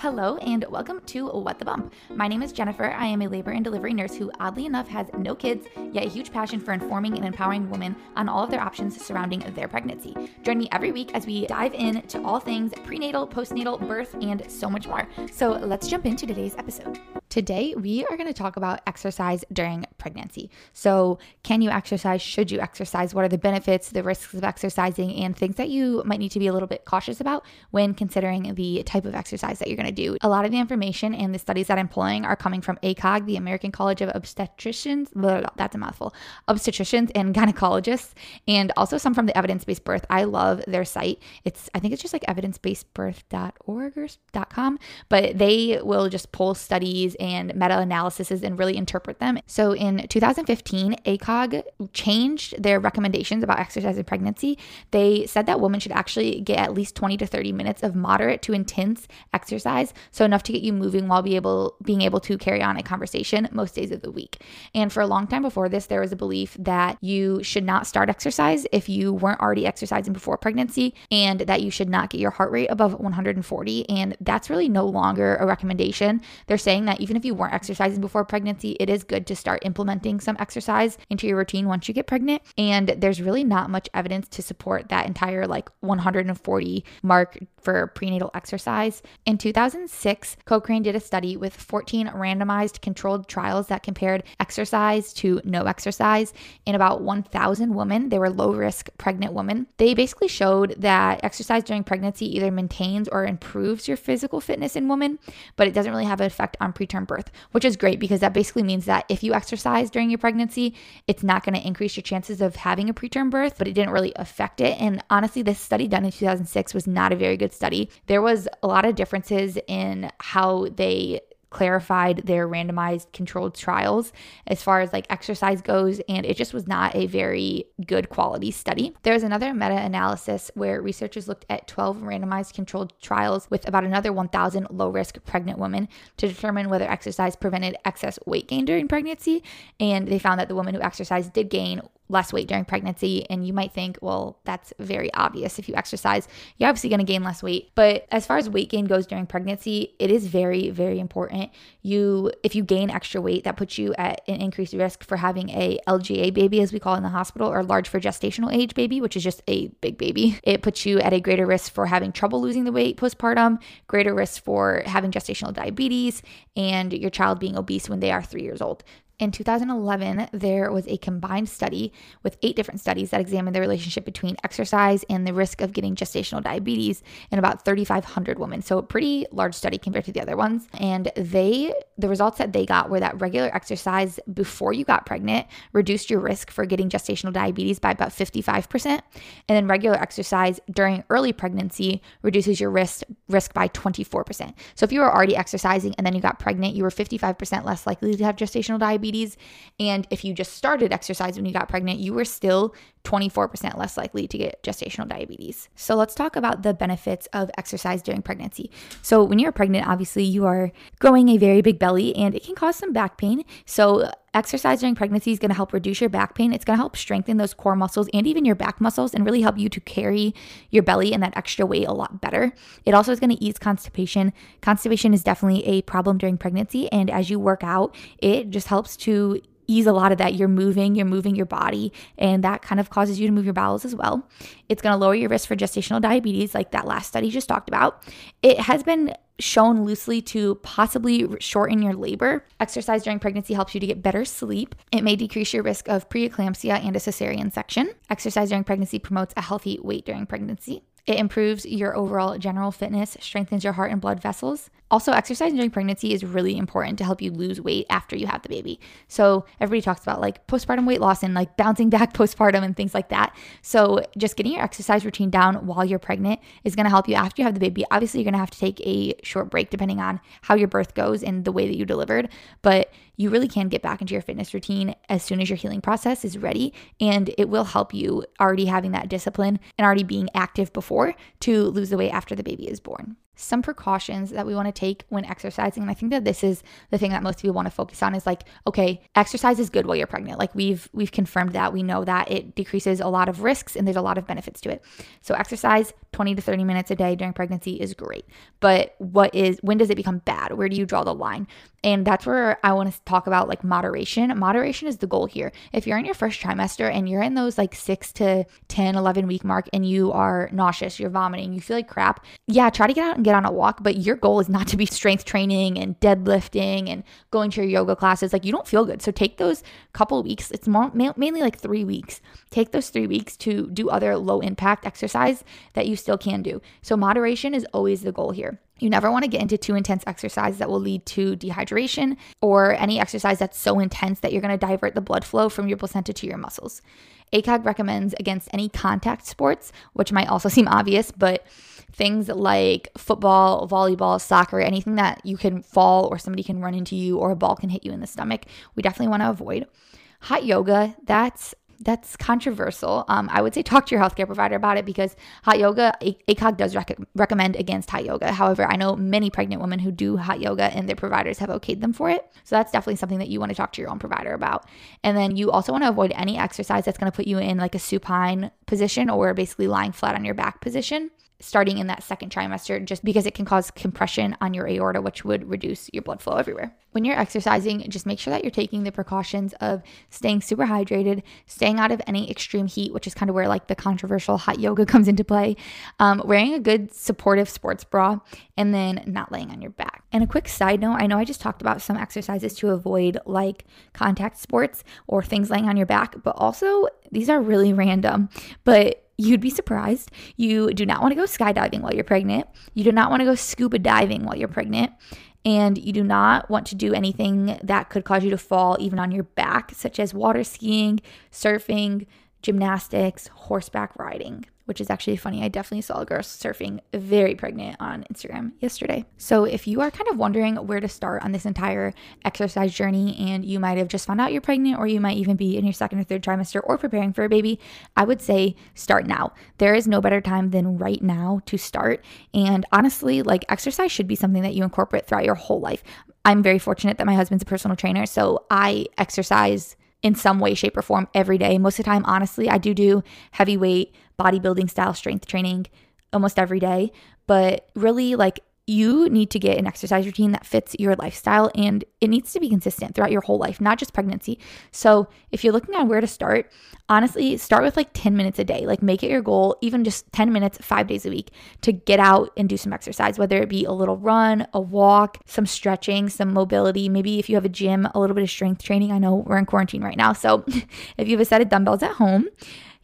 Hello, and welcome to What the Bump. My name is Jennifer. I am a labor and delivery nurse who, oddly enough, has no kids, yet a huge passion for informing and empowering women on all of their options surrounding their pregnancy. Join me every week as we dive into all things prenatal, postnatal, birth, and so much more. So let's jump into today's episode. Today, we are going to talk about exercise during pregnancy. So, can you exercise? Should you exercise? What are the benefits, the risks of exercising, and things that you might need to be a little bit cautious about when considering the type of exercise that you're going to do? A lot of the information and the studies that I'm pulling are coming from ACOG, the American College of Obstetricians. Blah, blah, that's a mouthful. Obstetricians and gynecologists, and also some from the Evidence Based Birth. I love their site. It's, I think it's just like evidencebasedbirth.org or .com, but they will just pull studies and meta analyses and really interpret them. So in 2015, ACOG changed their recommendations about exercise in pregnancy. They said that women should actually get at least 20 to 30 minutes of moderate to intense exercise, so enough to get you moving while be able being able to carry on a conversation most days of the week. And for a long time before this, there was a belief that you should not start exercise if you weren't already exercising before pregnancy and that you should not get your heart rate above 140 and that's really no longer a recommendation. They're saying that even if you weren't exercising before pregnancy, it is good to start implementing some exercise into your routine once you get pregnant. And there's really not much evidence to support that entire like 140 mark for prenatal exercise. In 2006, Cochrane did a study with 14 randomized controlled trials that compared exercise to no exercise in about 1,000 women. They were low risk pregnant women. They basically showed that exercise during pregnancy either maintains or improves your physical fitness in women, but it doesn't really have an effect on preterm birth, which is great because that basically means that if you exercise during your pregnancy, it's not going to increase your chances of having a preterm birth, but it didn't really affect it. And honestly, this study done in 2006 was not a very good study. There was a lot of differences in how they clarified their randomized controlled trials as far as like exercise goes and it just was not a very good quality study. There's another meta-analysis where researchers looked at 12 randomized controlled trials with about another 1000 low-risk pregnant women to determine whether exercise prevented excess weight gain during pregnancy and they found that the women who exercised did gain less weight during pregnancy. And you might think, well, that's very obvious. If you exercise, you're obviously going to gain less weight. But as far as weight gain goes during pregnancy, it is very, very important. You, if you gain extra weight, that puts you at an increased risk for having a LGA baby, as we call it in the hospital, or large for gestational age baby, which is just a big baby. It puts you at a greater risk for having trouble losing the weight postpartum, greater risk for having gestational diabetes, and your child being obese when they are three years old. In 2011, there was a combined study with eight different studies that examined the relationship between exercise and the risk of getting gestational diabetes in about 3,500 women. So, a pretty large study compared to the other ones. And they, the results that they got were that regular exercise before you got pregnant reduced your risk for getting gestational diabetes by about 55%. And then regular exercise during early pregnancy reduces your risk, risk by 24%. So, if you were already exercising and then you got pregnant, you were 55% less likely to have gestational diabetes diabetes. And if you just started exercise when you got pregnant, you were still 24% less likely to get gestational diabetes. So let's talk about the benefits of exercise during pregnancy. So when you're pregnant, obviously you are growing a very big belly and it can cause some back pain. So exercise during pregnancy is going to help reduce your back pain. It's going to help strengthen those core muscles and even your back muscles and really help you to carry your belly and that extra weight a lot better. It also is going to ease constipation. Constipation is definitely a problem during pregnancy and as you work out, it just helps to ease a lot of that. You're moving, you're moving your body, and that kind of causes you to move your bowels as well. It's going to lower your risk for gestational diabetes, like that last study just talked about. It has been shown loosely to possibly shorten your labor. Exercise during pregnancy helps you to get better sleep. It may decrease your risk of preeclampsia and a cesarean section. Exercise during pregnancy promotes a healthy weight during pregnancy. It improves your overall general fitness, strengthens your heart and blood vessels. Also, exercise during pregnancy is really important to help you lose weight after you have the baby. So, everybody talks about like postpartum weight loss and like bouncing back postpartum and things like that. So, just getting your exercise routine down while you're pregnant is going to help you after you have the baby. Obviously, you're going to have to take a short break depending on how your birth goes and the way that you delivered, but you really can get back into your fitness routine as soon as your healing process is ready. And it will help you already having that discipline and already being active before to lose the weight after the baby is born some precautions that we want to take when exercising and i think that this is the thing that most people want to focus on is like okay exercise is good while you're pregnant like we've we've confirmed that we know that it decreases a lot of risks and there's a lot of benefits to it so exercise 20 to 30 minutes a day during pregnancy is great. But what is when does it become bad? Where do you draw the line? And that's where I want to talk about like moderation. Moderation is the goal here. If you're in your first trimester and you're in those like 6 to 10, 11 week mark and you are nauseous, you're vomiting, you feel like crap, yeah, try to get out and get on a walk, but your goal is not to be strength training and deadlifting and going to your yoga classes. Like you don't feel good. So take those couple weeks. It's more mainly like 3 weeks. Take those 3 weeks to do other low impact exercise that you still can do. So moderation is always the goal here. You never want to get into too intense exercise that will lead to dehydration or any exercise that's so intense that you're going to divert the blood flow from your placenta to your muscles. ACOG recommends against any contact sports, which might also seem obvious, but things like football, volleyball, soccer, anything that you can fall or somebody can run into you or a ball can hit you in the stomach, we definitely want to avoid. Hot yoga, that's that's controversial. Um, I would say talk to your healthcare provider about it because hot yoga, ACOG does rec- recommend against hot yoga. However, I know many pregnant women who do hot yoga and their providers have okayed them for it. So that's definitely something that you want to talk to your own provider about. And then you also want to avoid any exercise that's going to put you in like a supine position or basically lying flat on your back position starting in that second trimester just because it can cause compression on your aorta, which would reduce your blood flow everywhere. When you're exercising, just make sure that you're taking the precautions of staying super hydrated, staying out of any extreme heat, which is kind of where like the controversial hot yoga comes into play, um, wearing a good supportive sports bra, and then not laying on your back. And a quick side note I know I just talked about some exercises to avoid like contact sports or things laying on your back, but also these are really random. But You'd be surprised. You do not want to go skydiving while you're pregnant. You do not want to go scuba diving while you're pregnant. And you do not want to do anything that could cause you to fall even on your back, such as water skiing, surfing, gymnastics, horseback riding which is actually funny. I definitely saw a girl surfing very pregnant on Instagram yesterday. So, if you are kind of wondering where to start on this entire exercise journey and you might have just found out you're pregnant or you might even be in your second or third trimester or preparing for a baby, I would say start now. There is no better time than right now to start. And honestly, like exercise should be something that you incorporate throughout your whole life. I'm very fortunate that my husband's a personal trainer, so I exercise in some way, shape, or form every day. Most of the time, honestly, I do do heavyweight bodybuilding style strength training almost every day. But really, like you need to get an exercise routine that fits your lifestyle and it needs to be consistent throughout your whole life, not just pregnancy. So, if you're looking at where to start, honestly, start with like 10 minutes a day. Like, make it your goal, even just 10 minutes, five days a week, to get out and do some exercise, whether it be a little run, a walk, some stretching, some mobility. Maybe if you have a gym, a little bit of strength training. I know we're in quarantine right now. So, if you have a set of dumbbells at home,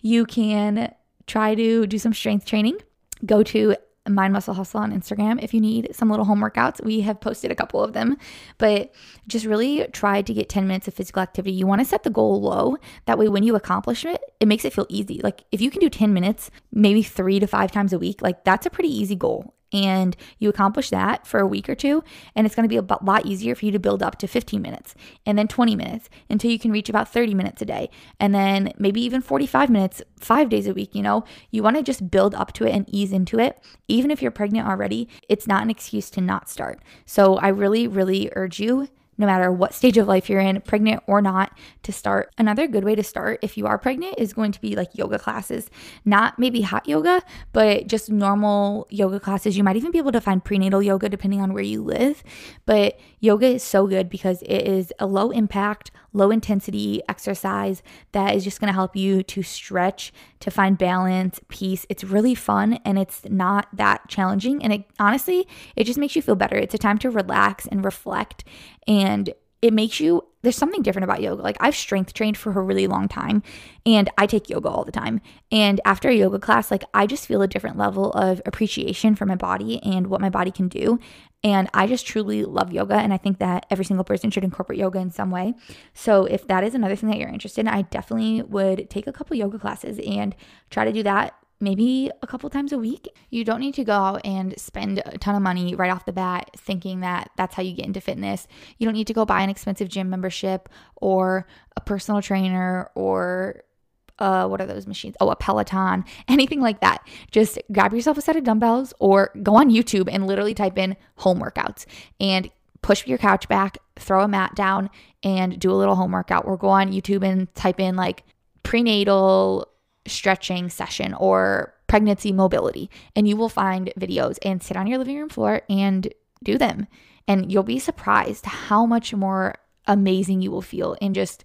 you can try to do some strength training. Go to Mind Muscle Hustle on Instagram if you need some little home workouts. We have posted a couple of them, but just really try to get 10 minutes of physical activity. You want to set the goal low. That way, when you accomplish it, it makes it feel easy. Like if you can do 10 minutes, maybe three to five times a week, like that's a pretty easy goal and you accomplish that for a week or two, and it's going to be a lot easier for you to build up to 15 minutes and then 20 minutes until you can reach about 30 minutes a day, and then maybe even 45 minutes five days a week. You know, you want to just build up to it and ease into it. Even if you're pregnant already, it's not an excuse to not start. So I really, really urge you no matter what stage of life you're in, pregnant or not, to start. Another good way to start if you are pregnant is going to be like yoga classes. Not maybe hot yoga, but just normal yoga classes. You might even be able to find prenatal yoga depending on where you live. But yoga is so good because it is a low impact, low intensity exercise that is just going to help you to stretch, to find balance, peace. It's really fun and it's not that challenging. And it honestly, it just makes you feel better. It's a time to relax and reflect. And it makes you there's something different about yoga. Like I've strength trained for a really long time and I take yoga all the time. And after a yoga class, like I just feel a different level of appreciation for my body and what my body can do. And I just truly love yoga. And I think that every single person should incorporate yoga in some way. So if that is another thing that you're interested in, I definitely would take a couple yoga classes and try to do that maybe a couple times a week. You don't need to go out and spend a ton of money right off the bat thinking that that's how you get into fitness. You don't need to go buy an expensive gym membership or a personal trainer or uh, what are those machines? Oh, a Peloton, anything like that. Just grab yourself a set of dumbbells or go on YouTube and literally type in home workouts and push your couch back, throw a mat down, and do a little home workout. Or go on YouTube and type in like prenatal stretching session or pregnancy mobility. And you will find videos and sit on your living room floor and do them. And you'll be surprised how much more amazing you will feel and just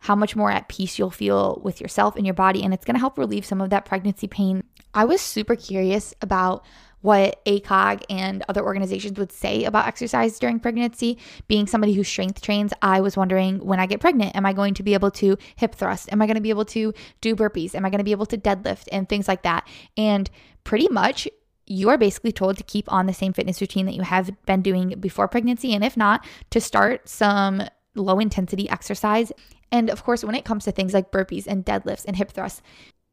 how much more at peace you'll feel with yourself and your body. And it's to help relieve some of that pregnancy pain. I was super curious about what ACOG and other organizations would say about exercise during pregnancy. Being somebody who strength trains, I was wondering when I get pregnant, am I going to be able to hip thrust? Am I going to be able to do burpees? Am I going to be able to deadlift and things like that? And pretty much you are basically told to keep on the same fitness routine that you have been doing before pregnancy. And if not, to start some low intensity exercise. And of course, when it comes to things like burpees and deadlifts and hip thrusts,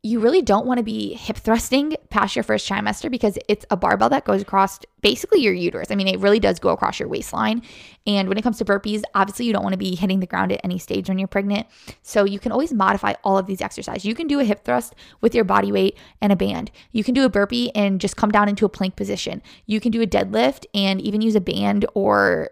you really don't want to be hip thrusting past your first trimester because it's a barbell that goes across basically your uterus. I mean, it really does go across your waistline. And when it comes to burpees, obviously you don't want to be hitting the ground at any stage when you're pregnant. So you can always modify all of these exercises. You can do a hip thrust with your body weight and a band. You can do a burpee and just come down into a plank position. You can do a deadlift and even use a band or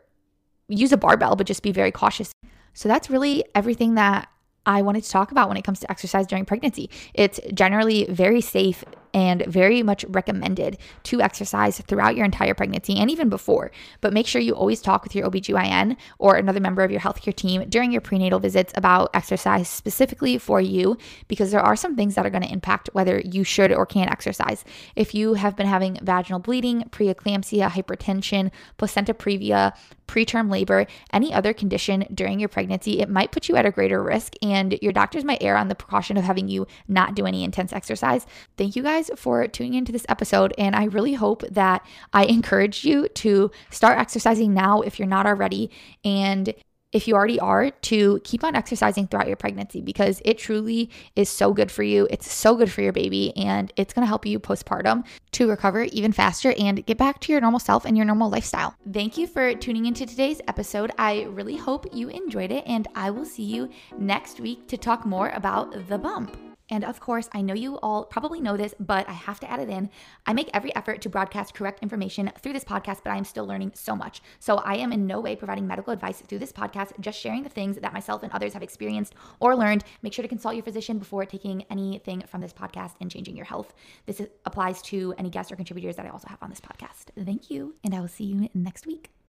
use a barbell, but just be very cautious. So that's really everything that I wanted to talk about when it comes to exercise during pregnancy. It's generally very safe and very much recommended to exercise throughout your entire pregnancy and even before. But make sure you always talk with your OBGYN or another member of your healthcare team during your prenatal visits about exercise specifically for you because there are some things that are going to impact whether you should or can exercise. If you have been having vaginal bleeding, preeclampsia, hypertension, placenta previa, preterm labor, any other condition during your pregnancy, it might put you at a greater risk and your doctors might err on the precaution of having you not do any intense exercise. Thank you guys for tuning into this episode. And I really hope that I encourage you to start exercising now if you're not already. And if you already are, to keep on exercising throughout your pregnancy because it truly is so good for you. It's so good for your baby, and it's gonna help you postpartum to recover even faster and get back to your normal self and your normal lifestyle. Thank you for tuning into today's episode. I really hope you enjoyed it, and I will see you next week to talk more about the bump. And of course, I know you all probably know this, but I have to add it in. I make every effort to broadcast correct information through this podcast, but I am still learning so much. So I am in no way providing medical advice through this podcast, just sharing the things that myself and others have experienced or learned. Make sure to consult your physician before taking anything from this podcast and changing your health. This applies to any guests or contributors that I also have on this podcast. Thank you, and I will see you next week.